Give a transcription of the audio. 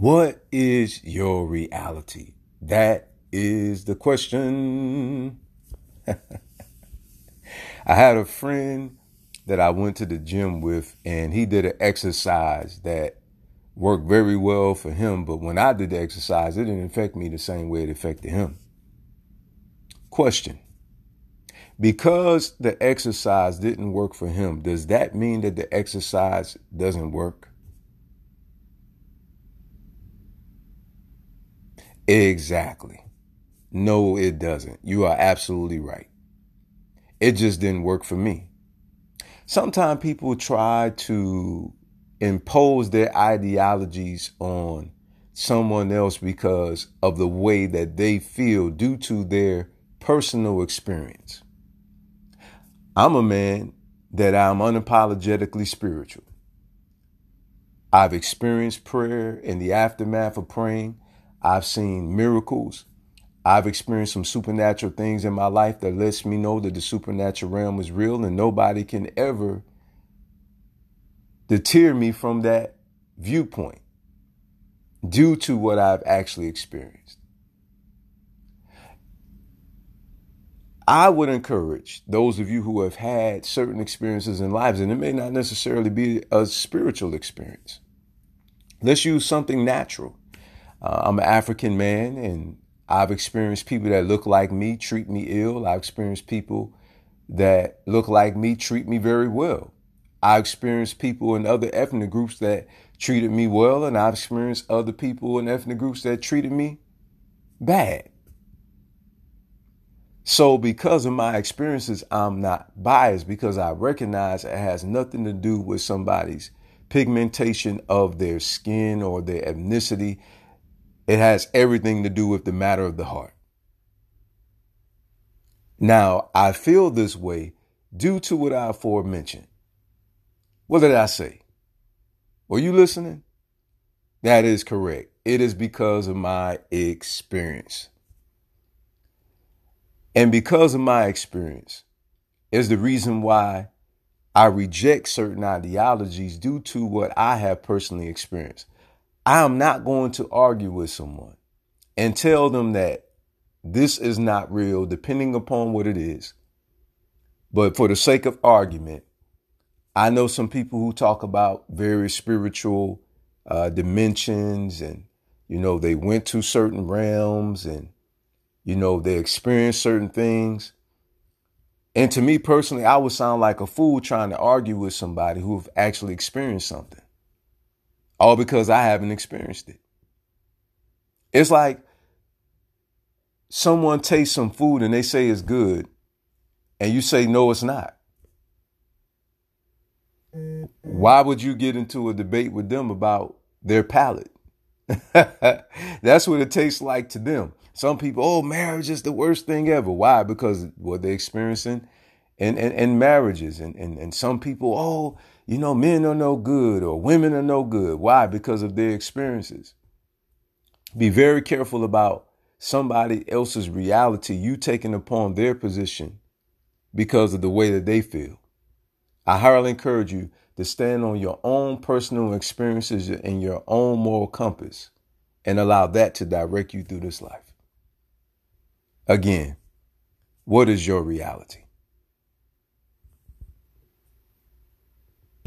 What is your reality? That is the question. I had a friend that I went to the gym with, and he did an exercise that worked very well for him. But when I did the exercise, it didn't affect me the same way it affected him. Question Because the exercise didn't work for him, does that mean that the exercise doesn't work? Exactly. No, it doesn't. You are absolutely right. It just didn't work for me. Sometimes people try to impose their ideologies on someone else because of the way that they feel due to their personal experience. I'm a man that I'm unapologetically spiritual. I've experienced prayer in the aftermath of praying. I've seen miracles. I've experienced some supernatural things in my life that lets me know that the supernatural realm is real and nobody can ever deter me from that viewpoint due to what I've actually experienced. I would encourage those of you who have had certain experiences in lives, and it may not necessarily be a spiritual experience. Let's use something natural. Uh, I'm an African man and I've experienced people that look like me treat me ill. I've experienced people that look like me treat me very well. I experienced people in other ethnic groups that treated me well, and I've experienced other people in ethnic groups that treated me bad. So, because of my experiences, I'm not biased because I recognize it has nothing to do with somebody's pigmentation of their skin or their ethnicity. It has everything to do with the matter of the heart. Now, I feel this way due to what I aforementioned. What did I say? Were you listening? That is correct. It is because of my experience. And because of my experience is the reason why I reject certain ideologies due to what I have personally experienced. I am not going to argue with someone and tell them that this is not real, depending upon what it is. But for the sake of argument, I know some people who talk about very spiritual uh, dimensions and, you know, they went to certain realms and, you know, they experienced certain things. And to me personally, I would sound like a fool trying to argue with somebody who've actually experienced something all because I haven't experienced it. It's like someone tastes some food and they say it's good, and you say, no, it's not. Why would you get into a debate with them about their palate? That's what it tastes like to them. Some people, oh, marriage is the worst thing ever. Why? Because what they're experiencing in, in, in marriages. And, and, and some people, oh, you know, men are no good or women are no good. Why? Because of their experiences. Be very careful about somebody else's reality, you taking upon their position because of the way that they feel. I highly encourage you to stand on your own personal experiences and your own moral compass and allow that to direct you through this life. Again, what is your reality?